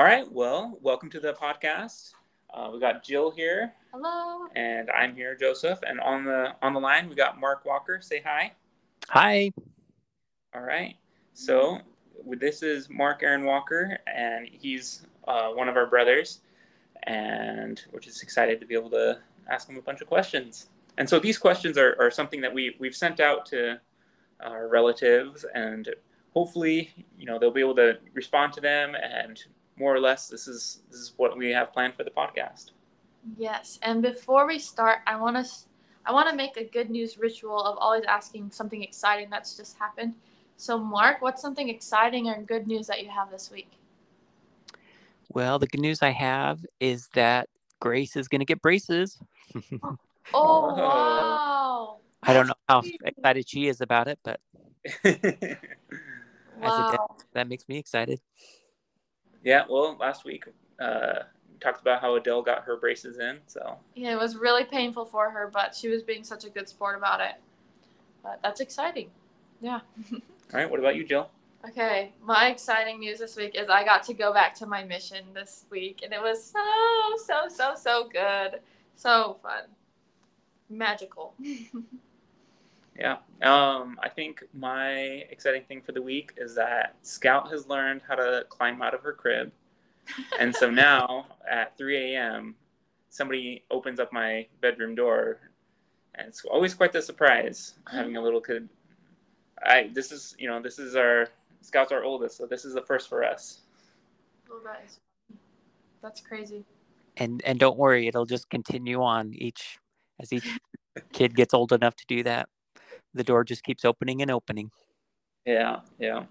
All right. Well, welcome to the podcast. Uh, we got Jill here. Hello. And I'm here, Joseph. And on the on the line, we got Mark Walker. Say hi. Hi. All right. So this is Mark Aaron Walker, and he's uh, one of our brothers, and we're just excited to be able to ask him a bunch of questions. And so these questions are, are something that we we've sent out to our relatives, and hopefully, you know, they'll be able to respond to them and more or less this is this is what we have planned for the podcast. Yes, and before we start, I want to I want to make a good news ritual of always asking something exciting that's just happened. So, Mark, what's something exciting or good news that you have this week? Well, the good news I have is that Grace is going to get braces. Oh, oh, wow. I don't know how excited she is about it, but wow. that makes me excited. Yeah, well, last week uh, talked about how Adele got her braces in. So yeah, it was really painful for her, but she was being such a good sport about it. But that's exciting. Yeah. All right. What about you, Jill? Okay, my exciting news this week is I got to go back to my mission this week, and it was so so so so good, so fun, magical. yeah, um, I think my exciting thing for the week is that Scout has learned how to climb out of her crib and so now at 3 a.m., somebody opens up my bedroom door, and it's always quite the surprise having a little kid. I this is you know this is our Scout's our oldest, so this is the first for us. Oh, that is that's crazy. And and don't worry, it'll just continue on each as each kid gets old enough to do that. The door just keeps opening and opening. Yeah, yeah.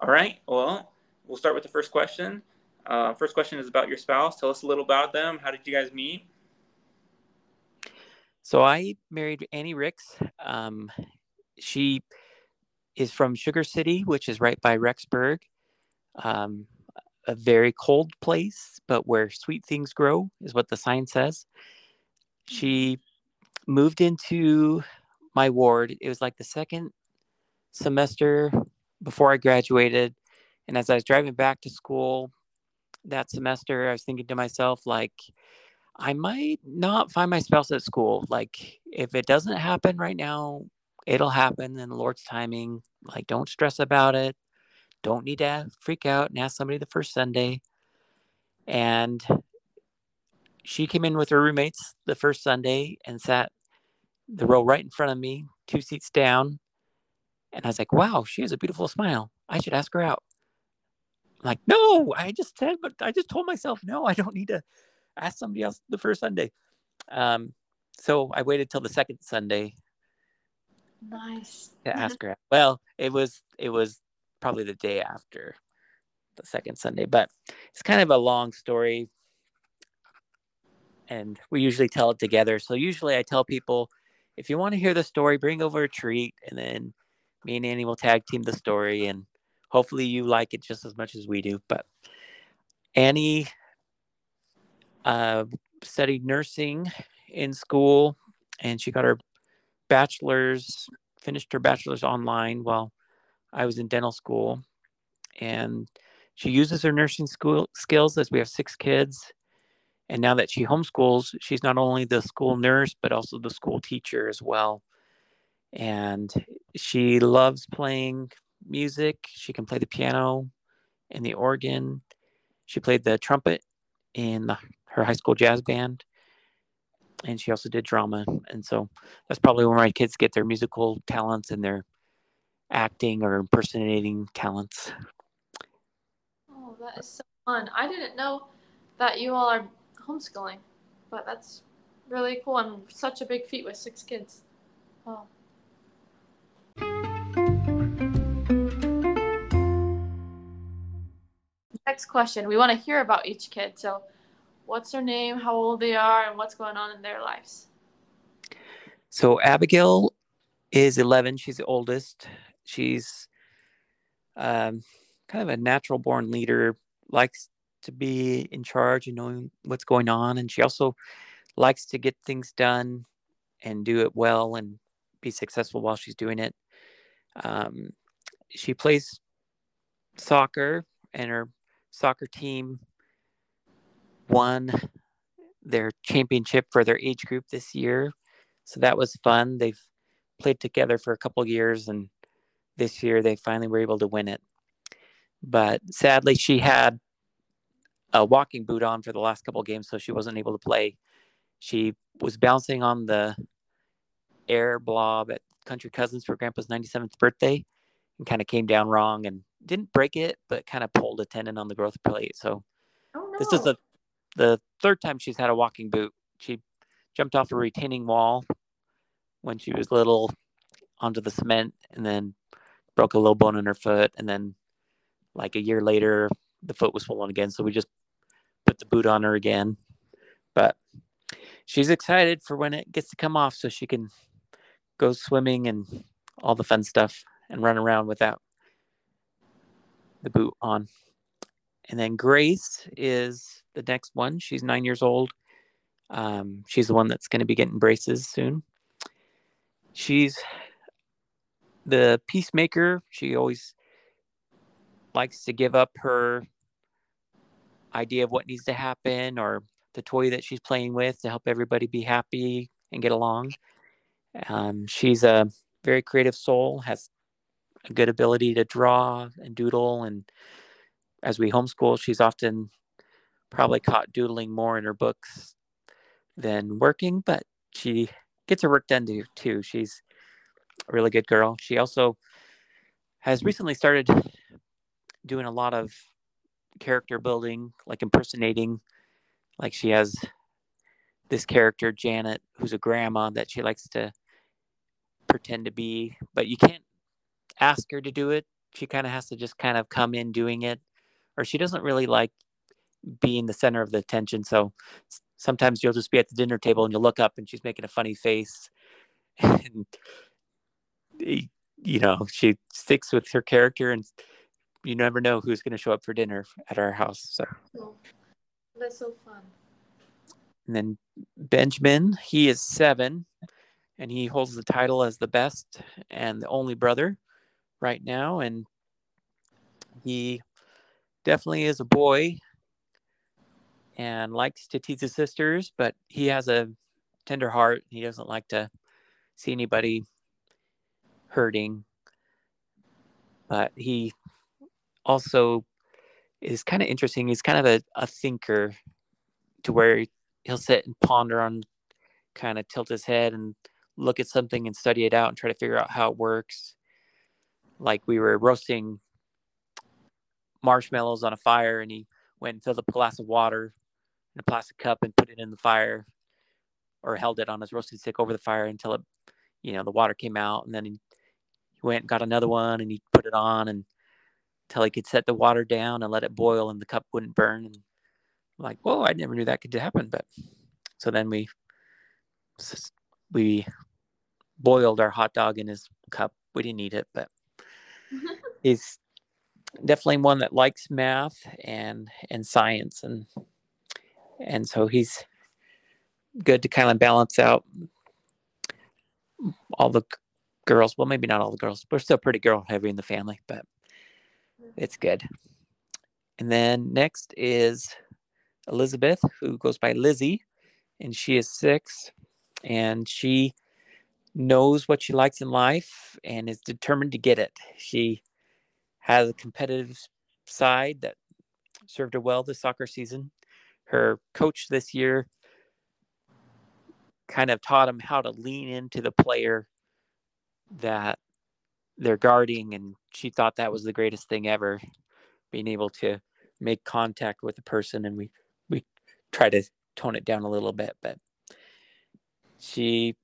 All right. Well, we'll start with the first question. Uh, first question is about your spouse. Tell us a little about them. How did you guys meet? So I married Annie Ricks. Um, she is from Sugar City, which is right by Rexburg, um, a very cold place, but where sweet things grow is what the sign says. She moved into my ward. It was like the second semester before I graduated. And as I was driving back to school that semester, I was thinking to myself, like, I might not find my spouse at school. Like, if it doesn't happen right now, it'll happen in the Lord's timing. Like, don't stress about it. Don't need to freak out and ask somebody the first Sunday. And she came in with her roommates the first Sunday and sat the row right in front of me, two seats down. And I was like, wow, she has a beautiful smile. I should ask her out like, no, I just said, but I just told myself, no, I don't need to ask somebody else the first Sunday. Um, so I waited till the second Sunday. Nice. To ask her. Out. well, it was it was probably the day after the second Sunday, but it's kind of a long story, and we usually tell it together. So usually I tell people, if you want to hear the story, bring over a treat, and then me and Annie will tag team the story and hopefully you like it just as much as we do. But Annie uh, studied nursing in school and she got her bachelor's, finished her bachelor's online while I was in dental school. And she uses her nursing school skills as we have six kids. And now that she homeschools, she's not only the school nurse, but also the school teacher as well. And she loves playing music. She can play the piano and the organ. She played the trumpet in the, her high school jazz band. And she also did drama. And so that's probably where my kids get their musical talents and their acting or impersonating talents. Oh, that is so fun. I didn't know that you all are homeschooling, but that's really cool and such a big feat with six kids. Oh. Next question. We want to hear about each kid. So, what's their name, how old they are, and what's going on in their lives? So, Abigail is 11. She's the oldest. She's um, kind of a natural born leader, likes to be in charge and knowing what's going on. And she also likes to get things done and do it well and be successful while she's doing it. Um, she plays soccer, and her soccer team won their championship for their age group this year. So that was fun. They've played together for a couple years and this year they finally were able to win it. But sadly she had a walking boot on for the last couple games so she wasn't able to play. She was bouncing on the air blob at Country Cousins for Grandpa's 97th birthday and kind of came down wrong and didn't break it, but kind of pulled a tendon on the growth plate. So Oh no. this is the the third time she's had a walking boot. She jumped off a retaining wall when she was little onto the cement and then broke a low bone in her foot and then like a year later the foot was swollen again so we just put the boot on her again but she's excited for when it gets to come off so she can go swimming and all the fun stuff and run around without the boot on and then Grace is the next one. She's nine years old. Um, she's the one that's going to be getting braces soon. She's the peacemaker. She always likes to give up her idea of what needs to happen or the toy that she's playing with to help everybody be happy and get along. Um, she's a very creative soul, has a good ability to draw and doodle and as we homeschool, she's often probably caught doodling more in her books than working, but she gets her work done too. She's a really good girl. She also has recently started doing a lot of character building, like impersonating. Like she has this character, Janet, who's a grandma that she likes to pretend to be, but you can't ask her to do it. She kind of has to just kind of come in doing it or she doesn't really like being the center of the attention. So sometimes you'll just be at the dinner table and you'll look up and she's making a funny face. And, you know, she sticks with her character and you never know who's going to show up for dinner at our house. So Oh, that's so fun. and then Benjamin, he is seven and he holds the title as the best and the only brother right now. And he definitely is a boy and likes to tease his sisters, but he has a tender heart. He doesn't like to see anybody hurting. But he also is kind of interesting. He's kind of a, a thinker to where he'll sit and ponder on kind of tilt his head and look at something and study it out and try to figure out how it works. Like we were roasting marshmallows on a fire and he went and filled a glass of water in a plastic cup and put it in the fire or held it on his roasting stick over the fire until it you know the water came out and then he, he went and got another one and he put it on and until he could set the water down and let it boil and the cup wouldn't burn and I'm like whoa i never knew that could happen but so then we we boiled our hot dog in his cup. We didn't eat it but he's definitely one that likes math and and science and and so he's good to kind of balance out all the girls. Well maybe not all the girls. We're still pretty girl heavy in the family but it's good and then next is elizabeth who goes by lizzie and she is six and she knows what she likes in life and is determined to get it she has a competitive side that served her well this soccer season. Her coach this year kind of taught him how to lean into the player that they're guarding, and she thought that was the greatest thing ever, being able to make contact with a person. And we we try to tone it down a little bit, but she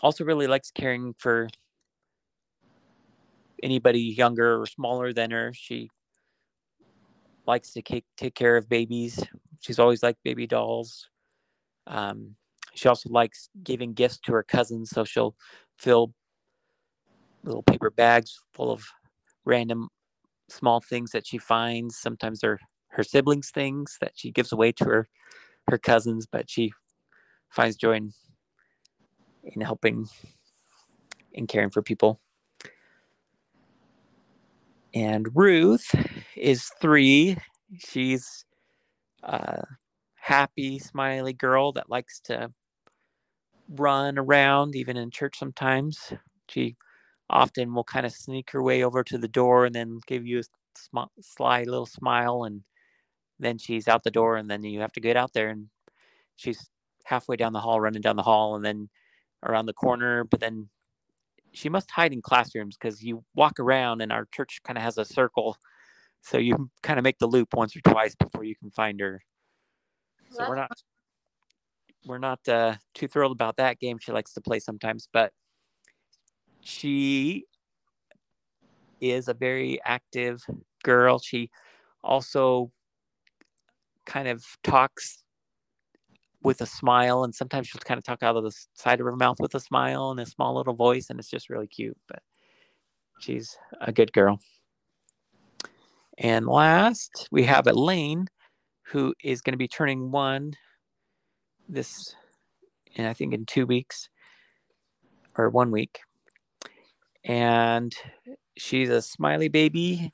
also really likes caring for anybody younger or smaller than her. She likes to take, take care of babies. She's always liked baby dolls. Um, she also likes giving gifts to her cousins, so she'll fill little paper bags full of random small things that she finds. Sometimes they're her siblings' things that she gives away to her her cousins, but she finds joy in, in helping and caring for people. And Ruth is three, she's a happy, smiley girl that likes to run around, even in church sometimes. She often will kind of sneak her way over to the door and then give you a sm- sly little smile. And then she's out the door, and then you have to get out there. And she's halfway down the hall, running down the hall, and then around the corner. But then she must hide in classrooms because you walk around, and our church kind of has a circle. So you kind of make the loop once or twice before you can find her. So we're not we're not uh, too thrilled about that game she likes to play sometimes, but she is a very active girl. She also kind of talks with a smile, and sometimes she'll kind of talk out of the side of her mouth with a smile and a small little voice, and it's just really cute. But she's a good girl. And last, we have Elaine, who is going to be turning one this, and I think in two weeks or one week. And she's a smiley baby.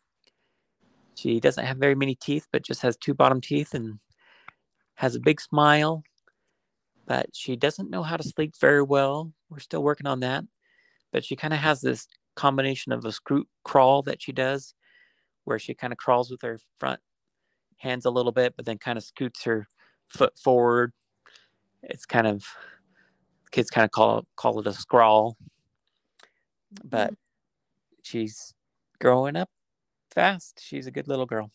She doesn't have very many teeth, but just has two bottom teeth and has a big smile. But she doesn't know how to sleep very well. We're still working on that. But she kind of has this combination of a screw crawl that she does, where she kind of crawls with her front hands a little bit, but then kind of scoots her foot forward. It's kind of kids kind of call call it a scrawl, but mm-hmm. she's growing up fast. She's a good little girl,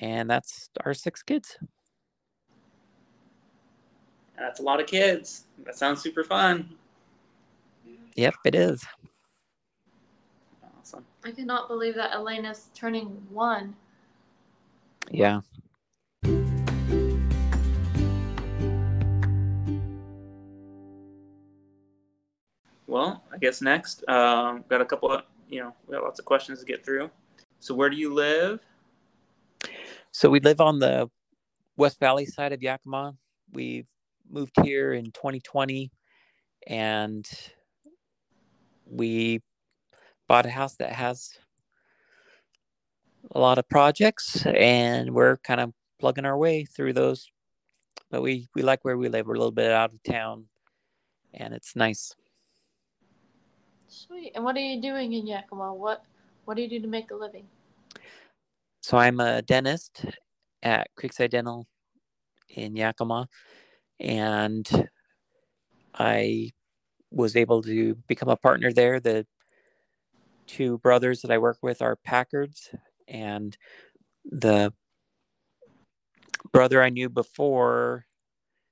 and that's our six kids. That's a lot of kids. That sounds super fun. Yep, it is. Awesome. I cannot believe that Elena's turning one. Yeah. Well, I guess next, um, got a couple of, you know, we got lots of questions to get through. So, where do you live? So we live on the West Valley side of Yakima. We moved here in 2020 and we bought a house that has a lot of projects and we're kind of plugging our way through those. But we, we like where we live. We're a little bit out of town and it's nice. Sweet. And what are you doing in Yakima? What What do you do to make a living? So I'm a dentist at Creekside Dental in Yakima, and I was able to become a partner there. The two brothers that I work with are Packards, and the brother I knew before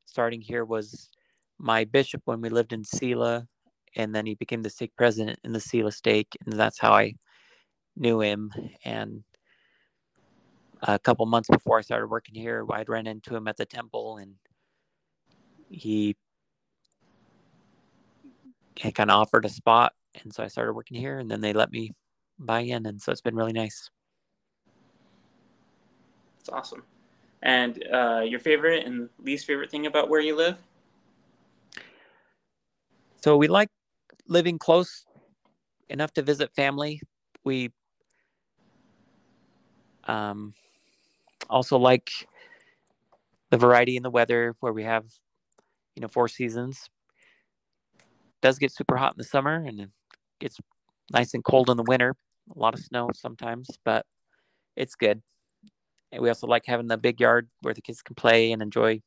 starting here was my bishop when we lived in Selah, and then he became the stake president in the Selah stake, and that's how I knew him. And a couple months before I started working here, I'd ran into him at the temple, and he he kind of offered a spot, and so I started working here, and then they let me buy in, and so it's been really nice. It's awesome. And uh, your favorite and least favorite thing about where you live? So we like living close enough to visit family. We um, also like the variety in the weather where we have, you know, four seasons. does get super hot in the summer and it gets nice and cold in the winter. A lot of snow sometimes, but it's good. And we also like having the big yard where the kids can play and enjoy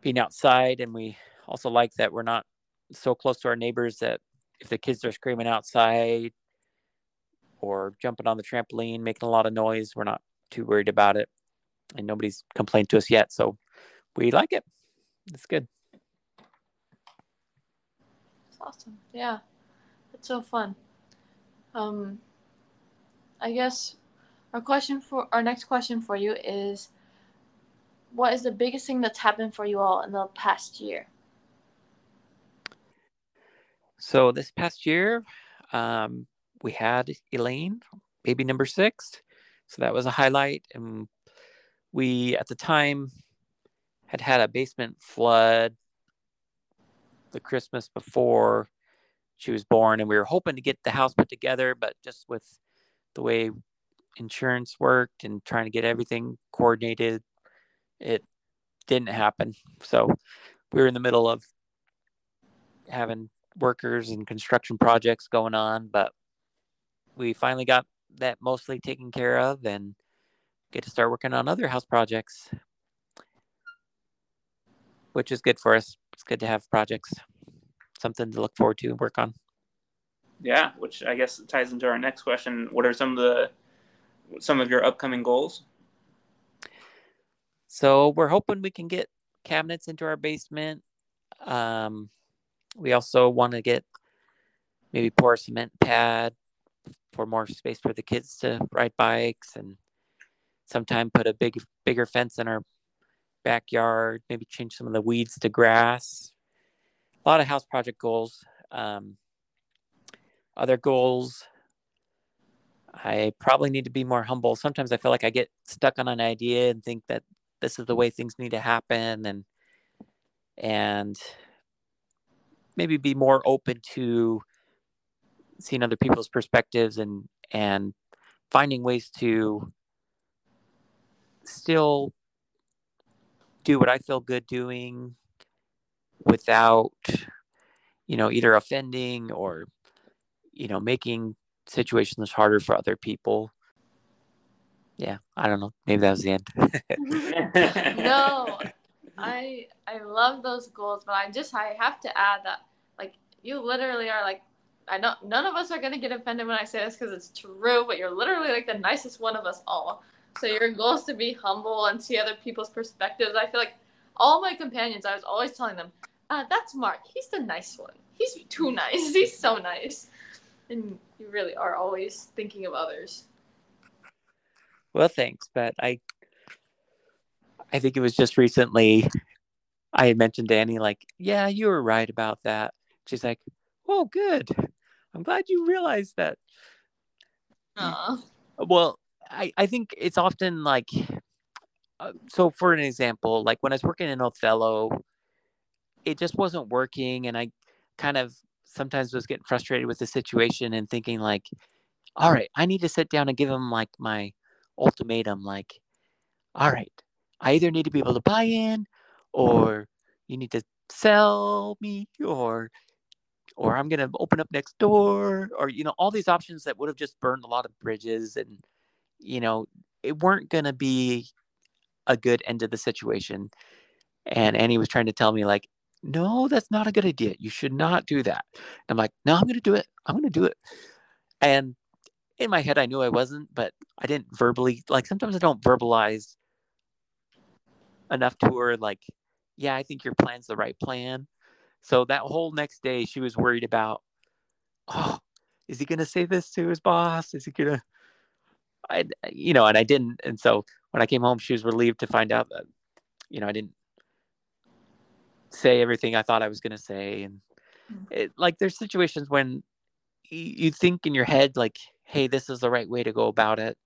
being outside. And we also like that we're not so close to our neighbors that if the kids are screaming outside or jumping on the trampoline, making a lot of noise, we're not too worried about it. And nobody's complained to us yet. So we like it. It's good. It's awesome. Yeah, it's so fun. Um, I guess our question for our next question for you is, what is the biggest thing that's happened for you all in the past year? So this past year, um, we had Elaine, baby number six. So that was a highlight. And we, at the time, had had a basement flood the Christmas before she was born. And we were hoping to get the house put together, but just with the way insurance worked and trying to get everything coordinated, it didn't happen. So we were in the middle of having workers and construction projects going on, but we finally got that mostly taken care of and get to start working on other house projects, which is good for us. It's good to have projects, something to look forward to and work on. Yeah, which I guess ties into our next question. What are some of the some of your upcoming goals? So we're hoping we can get cabinets into our basement. Um, we also want to get maybe pour a cement pad for more space for the kids to ride bikes and sometime put a big bigger fence in our backyard maybe change some of the weeds to grass. A lot of house project goals. Um, other goals i probably need to be more humble. Sometimes i feel like i get stuck on an idea and think that this is the way things need to happen and and maybe be more open to seeing other people's perspectives and and finding ways to still do what I feel good doing without you know either offending or you know making situations harder for other people. Yeah i don't know. Maybe that was the end. No i i love those goals but i just i have to add that like you literally are like I know none of us are gonna get offended when I say this because it's true, but you're literally like the nicest one of us all. So your goal is to be humble and see other people's perspectives. I feel like all my companions, I was always telling them, uh, "That's Mark. He's the nice one. He's too nice. He's so nice." And you really are always thinking of others. Well, thanks, but I, I think it was just recently. I had mentioned Danny, like, yeah, you were right about that. She's like, oh, good. I'm glad you realized that. Aww. Well, I, I think it's often like, uh, so for an example, like when I was working in Othello, it just wasn't working. And I kind of sometimes was getting frustrated with the situation and thinking, like, all right, I need to sit down and give him like my ultimatum. Like, all right, I either need to be able to buy in or you need to sell me or or I'm going to open up next door, or, you know, all these options that would have just burned a lot of bridges and, you know, it weren't going to be a good end of the situation. And Annie was trying to tell me, like, no, that's not a good idea. You should not do that. And I'm like, no, I'm going to do it. I'm going to do it. And in my head, I knew I wasn't, but I didn't verbally, like, sometimes I don't verbalize enough to her, like, yeah, I think your plan's the right plan. So that whole next day, she was worried about, oh, is he going to say this to his boss? Is he going to, I, you know, and I didn't. And so when I came home, she was relieved to find out that, you know, I didn't say everything I thought I was going to say. And Mm. it, like, there's situations when you, you think in your head, like, hey, this is the right way to go about it.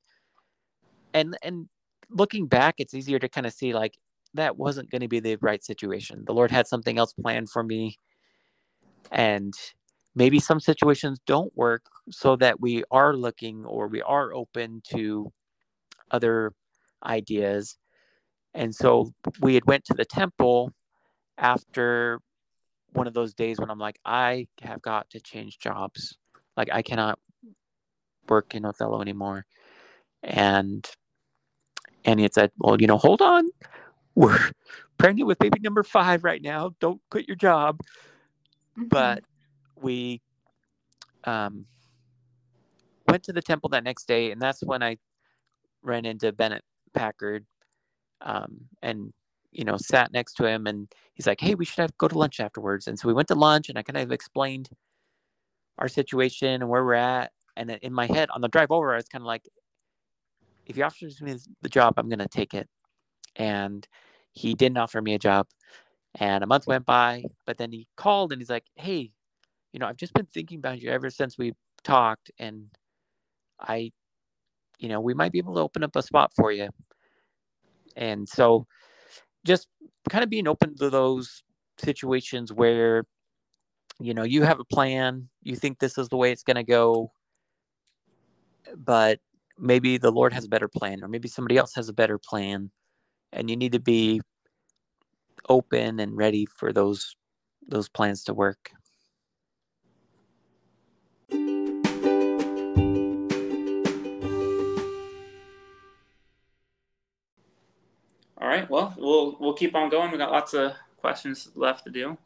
And, and looking back, it's easier to kind of see, like, that wasn't going to be the right situation. The Lord had something else planned for me. And maybe some situations don't work so that we are looking or we are open to other ideas. And so we had went to the temple after one of those days when I'm like, I have got to change jobs. Like I cannot work in Othello anymore. And Annie had said, Well, you know, hold on we're pregnant with baby number five right now. Don't quit your job. Mm-hmm. But we um, went to the temple that next day, and that's when I ran into Bennett Packard um, and you know sat next to him, and he's like, "Hey, we should have go to lunch afterwards." And so we went to lunch, and I kind of explained our situation and where we're at. And in my head, on the drive over, I was kind of like, "If he offers me the job, I'm going to take it." And he didn't offer me a job. And a month went by, but then he called and he's like, Hey, you know, I've just been thinking about you ever since we talked, and I, you know, we might be able to open up a spot for you. And so just kind of being open to those situations where, you know, you have a plan, you think this is the way it's going to go, but maybe the Lord has a better plan, or maybe somebody else has a better plan, and you need to be open and ready for those those plans to work. All right. Well, we'll we'll keep on going. We got lots of questions left to do.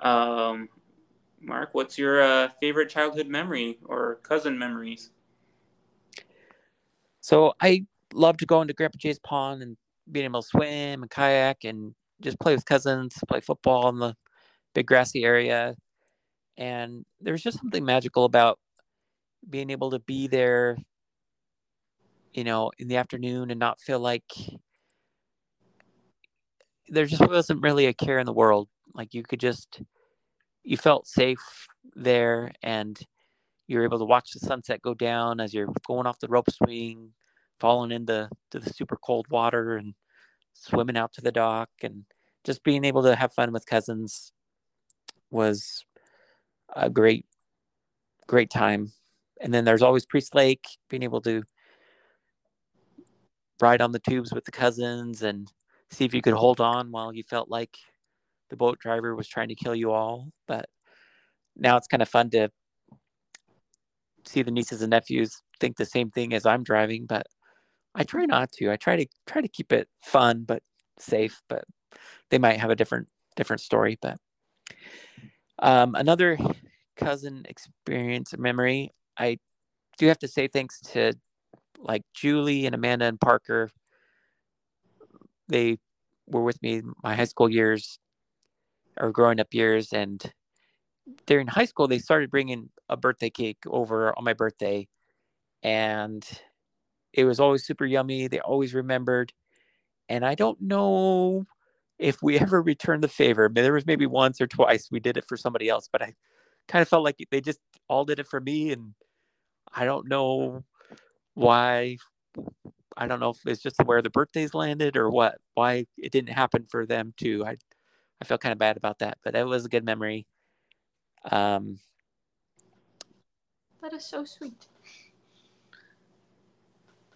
Um, Mark, what's your uh, favorite childhood memory or cousin memories? So I loved going to Grandpa Jay's pond and being able to swim and kayak and just play with cousins, play football in the big grassy area. And there's just something magical about being able to be there, you know, in the afternoon and not feel like there just wasn't really a care in the world. Like you could just, you felt safe there and you were able to watch the sunset go down as you're going off the rope swing, falling into to the super cold water and swimming out to the dock and just being able to have fun with cousins was a great great time. And then there's always Priest Lake, being able to ride on the tubes with the cousins and see if you could hold on while you felt like the boat driver was trying to kill you all. But now it's kind of fun to see the nieces and nephews think the same thing as I'm driving, but I try not to. I try to try to keep it fun but safe, but they might have a different different story. But um, another cousin experience or memory, I do have to say thanks to like Julie and Amanda and Parker. They were with me my high school years or growing up years, and during high school they started bringing a birthday cake over on my birthday, and it was always super yummy. They always remembered, and I don't know if we ever returned the favor. There was maybe once or twice we did it for somebody else, but I kind of felt like they just all did it for me, and I don't know why. I don't know if it's just where the birthdays landed or what. Why it didn't happen for them too. I I felt kind of bad about that, but it was a good memory. Um, that is so sweet.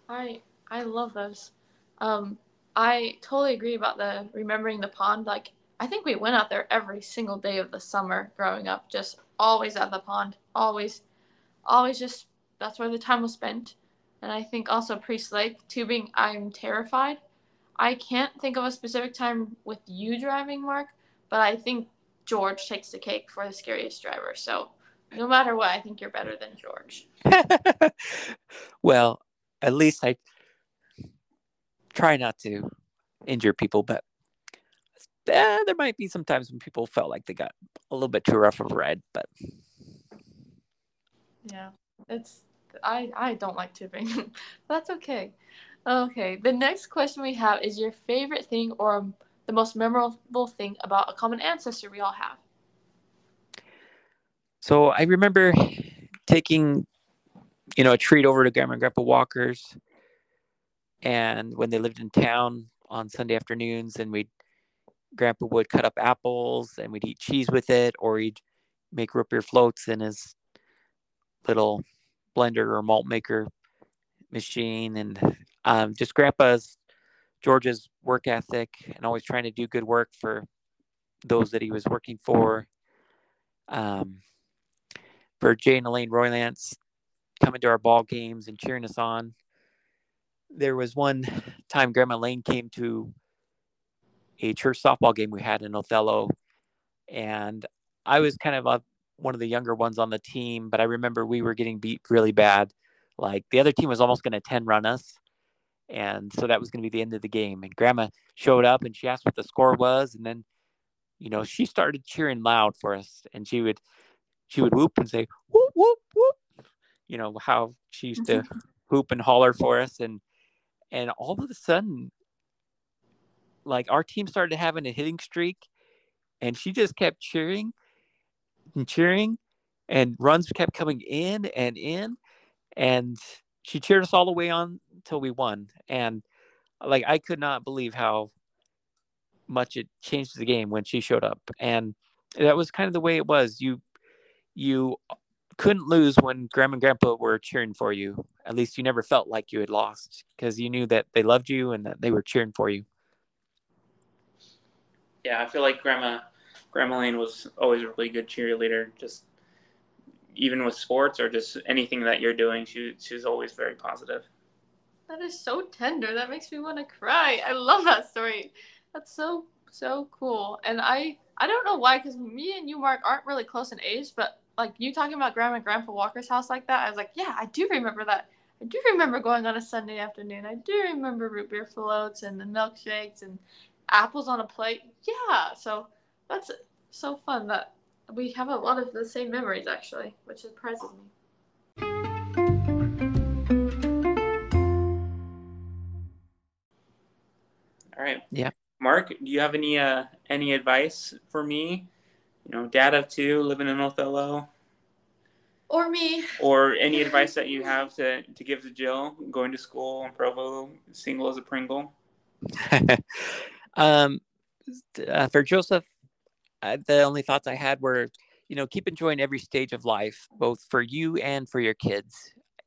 I I love those. Um, I totally agree about the remembering the pond. Like I think we went out there every single day of the summer growing up, just always at the pond, always, always just that's where the time was spent. And I think also Priest Lake tubing. I'm terrified. I can't think of a specific time with you driving, Mark, but I think George takes the cake for the scariest driver. So no matter what, I think you're better than George. well, at least I try not to injure people, but eh, there might be some times when people felt like they got a little bit too rough of a ride. But yeah, it's I I don't like tipping. That's okay. Okay, the next question we have is your favorite thing or the most memorable thing about a common ancestor we all have. So I remember taking, you know, a treat over to Grandma and Grandpa Walker's, and when they lived in town on Sunday afternoons, and we'd Grandpa would cut up apples and we'd eat cheese with it, or he'd make root beer floats in his little blender or malt maker machine, and um, just Grandpa's George's work ethic and always trying to do good work for those that he was working for. Um, for Jay and Elaine Roylance coming to our ball games and cheering us on. There was one time Grandma Lane came to a church softball game we had in Othello, and I was kind of a, one of the younger ones on the team, but I remember we were getting beat really bad. Like the other team was almost going to 10 run us. And so that was going to be the end of the game. And grandma showed up and she asked what the score was. And then, you know, she started cheering loud for us. And she would, she would whoop and say, whoop, whoop, whoop. You know, how she used to mm-hmm. whoop and holler for us. And, and all of a sudden, like our team started having a hitting streak and she just kept cheering and cheering and runs kept coming in and in. And she cheered us all the way on until we won. And like i could not believe how much it changed the game when she showed up. And that was kind of the way it was. You you couldn't lose when grandma and grandpa were cheering for you. At least you never felt like you had lost because you knew that they loved you and that they were cheering for you. Yeah, I feel like grandma grandma Lane was always a really good cheerleader. Just even with sports or just anything that you're doing, she she's always very positive. That is so tender. That makes me want to cry. I love that story. That's so so cool. And I I don't know why, because me and you, Mark, aren't really close in age, but like you talking about Grandma and Grandpa Walker's house like that, I was like, yeah, I do remember that. I do remember going on a Sunday afternoon. I do remember root beer floats and the milkshakes and apples on a plate. Yeah, so that's so fun that we have a lot of the same memories actually, which surprises me. All right. Yeah. Mark, do you have any uh any advice for me? You know, dad of two, living in Othello, Or me. or any advice that you have to to give to Jill going to school in Provo, single as a Pringle? um, uh, for Joseph, uh, the only thoughts I had were, you know, keep enjoying every stage of life, both for you and for your kids.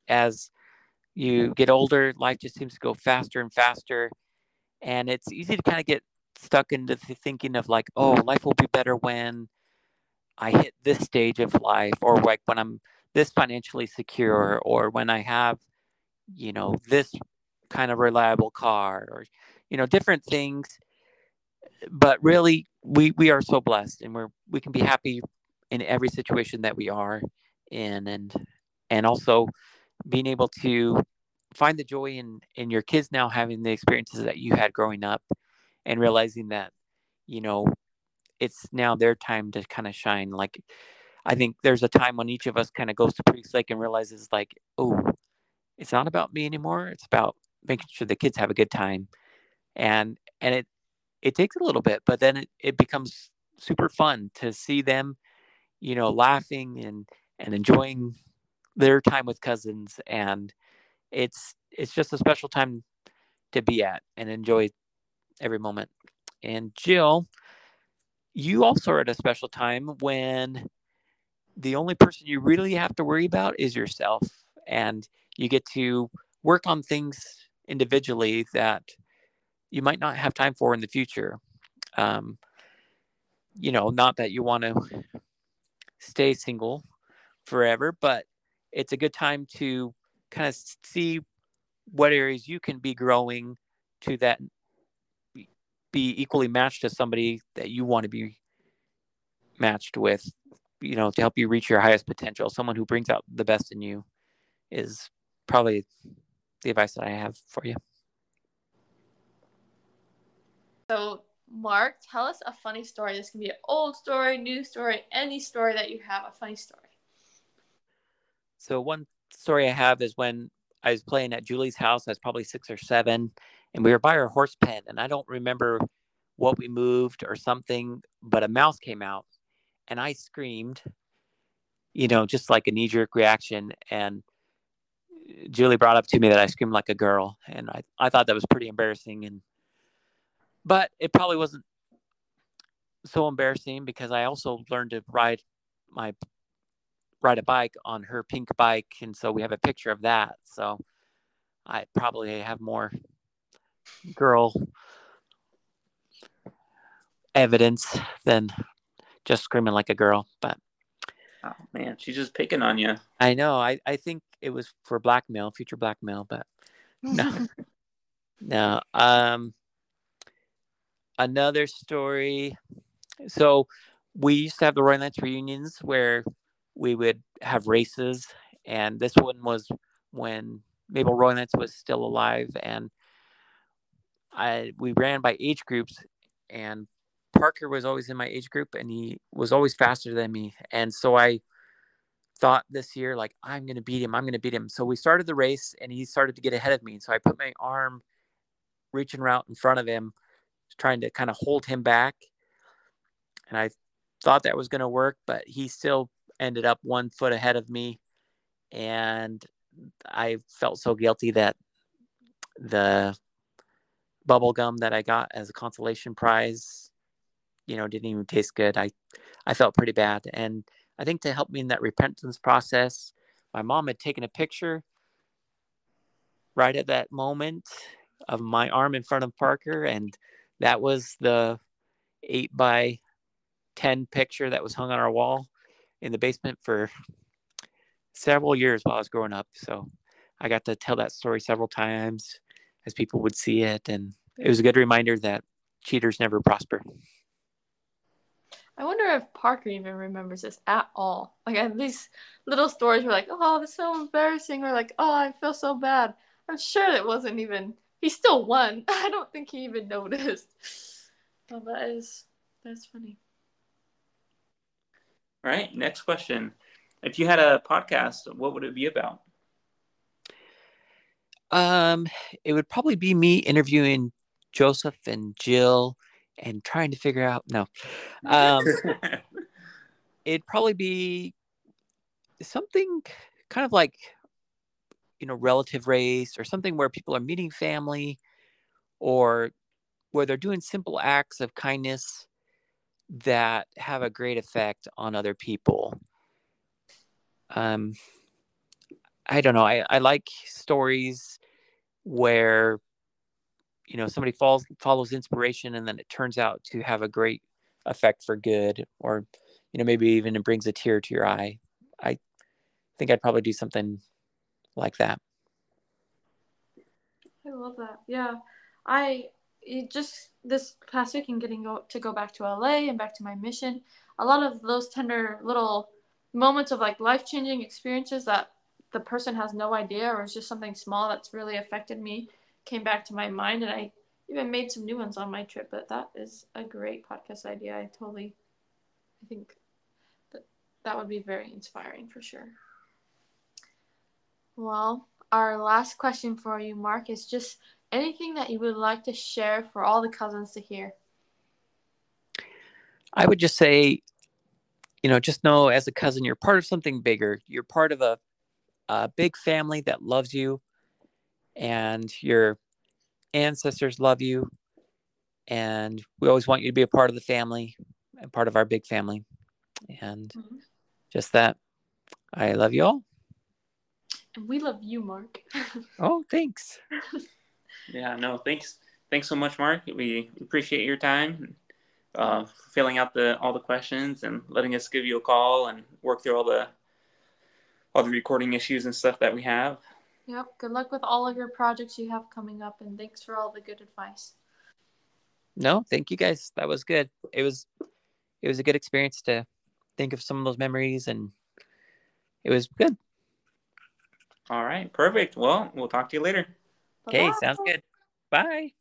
As you get older, life just seems to go faster and faster. And it's easy to kind of get stuck into the thinking of like, oh, life will be better when I hit this stage of life, or like when I'm this financially secure, or when I have, you know, this kind of reliable car, or, you know, different things. But really we we are so blessed and we're we can be happy in every situation that we are in and and also being able to find the joy in in your kids now having the experiences that you had growing up and realizing that you know it's now their time to kind of shine like i think there's a time when each of us kind of goes to priest lake and realizes like oh it's not about me anymore it's about making sure the kids have a good time and and it it takes a little bit, but then it, it becomes super fun to see them, you know, laughing and and enjoying their time with cousins and it's it's just a special time to be at and enjoy every moment. And Jill, you also are at a special time when the only person you really have to worry about is yourself and you get to work on things individually that you might not have time for in the future. Um, you know, not that you want to stay single forever, but it's a good time to kind of see what areas you can be growing to that be equally matched to somebody that you want to be matched with, you know, to help you reach your highest potential. Someone who brings out the best in you is probably the advice that I have for you. So, Mark, tell us a funny story. This can be an old story, new story, any story that you have, a funny story. So one story I have is when I was playing at Julie's house. I was probably six or seven, and we were by our horse pen, and I don't remember what we moved or something, but a mouse came out, and I screamed, you know, just like a knee jerk reaction, and Julie brought up to me that I screamed like a girl, and I I thought that was pretty embarrassing, and but it probably wasn't so embarrassing because I also learned to ride my ride a bike on her pink bike and so we have a picture of that so I probably have more girl evidence than just screaming like a girl but Oh man, she's just picking on you. I know I, I think it was for blackmail future blackmail but no no um another story. So we used to have the Roylance reunions where we would have races, and this one was when Mabel Roylance was still alive, and I we ran by age groups, and Parker was always in my age group, and he was always faster than me, and so I thought this year like I'm gonna beat him, I'm gonna beat him. So we started the race, and he started to get ahead of me, so I put my arm reaching out in front of him trying to kind of hold him back. And I thought that was going to work, but he still ended up one foot ahead of me. And I felt so guilty that the bubble gum that I got as a consolation prize, you know, didn't even taste good. I, I felt pretty bad. And I think to help me in that repentance process, my mom had taken a picture right at that moment of my arm in front of Parker, and that was the eight by 10 picture that was hung on our wall in the basement for several years while I was growing up. So I got to tell that story several times as people would see it. And it was a good reminder that cheaters never prosper. I wonder if Parker even remembers this at all. Like at these little stories were like, "Oh, this is so embarrassing," or like, "Oh, I feel so bad." I'm sure it wasn't even. He still won. I don't think he even noticed. Oh, that is that's funny. All right, next question. If you had a podcast, what would it be about? Um, it would probably be me interviewing Joseph and Jill and trying to figure out no. Um, it'd probably be something kind of like you know relative race or something where people are meeting family or where they're doing simple acts of kindness that have a great effect on other people. Um, I don't know. I, I like stories where you know somebody falls follows inspiration and then it turns out to have a great effect for good or you know maybe even it brings a tear to your eye. I think i'd probably do something like that. I love that. Yeah. I just this past week and getting go, to go back to la and back to my mission a lot of those tender little moments of like life changing experiences that the person has no idea or it's just something small that's really affected me came back to my mind and I even made some new ones on my trip. But that is a great podcast idea. I totally I think that that would be very inspiring for sure. Well, our last question for you, Mark, is just anything that you would like to share for all the cousins to hear. I would just say, you know, just know as a cousin, you're part of something bigger. You're part of a a big family that loves you and your ancestors love you. And we always want you to be a part of the family and part of our big family. And mm-hmm. just that i love you all. And we love you mark. Oh thanks. Yeah no thanks. Thanks so much mark. We appreciate your time uh, filling out the all the questions and letting us give you a call and work through all the all the recording issues and stuff that we have. Yep. Good luck with all of your projects you have coming up, and thanks for all the good advice. No, thank you guys. That was good. It was it was a good experience to think of some of those memories, and it was good. All right, perfect. Well, we'll talk to you later. Okay, sounds good. Bye.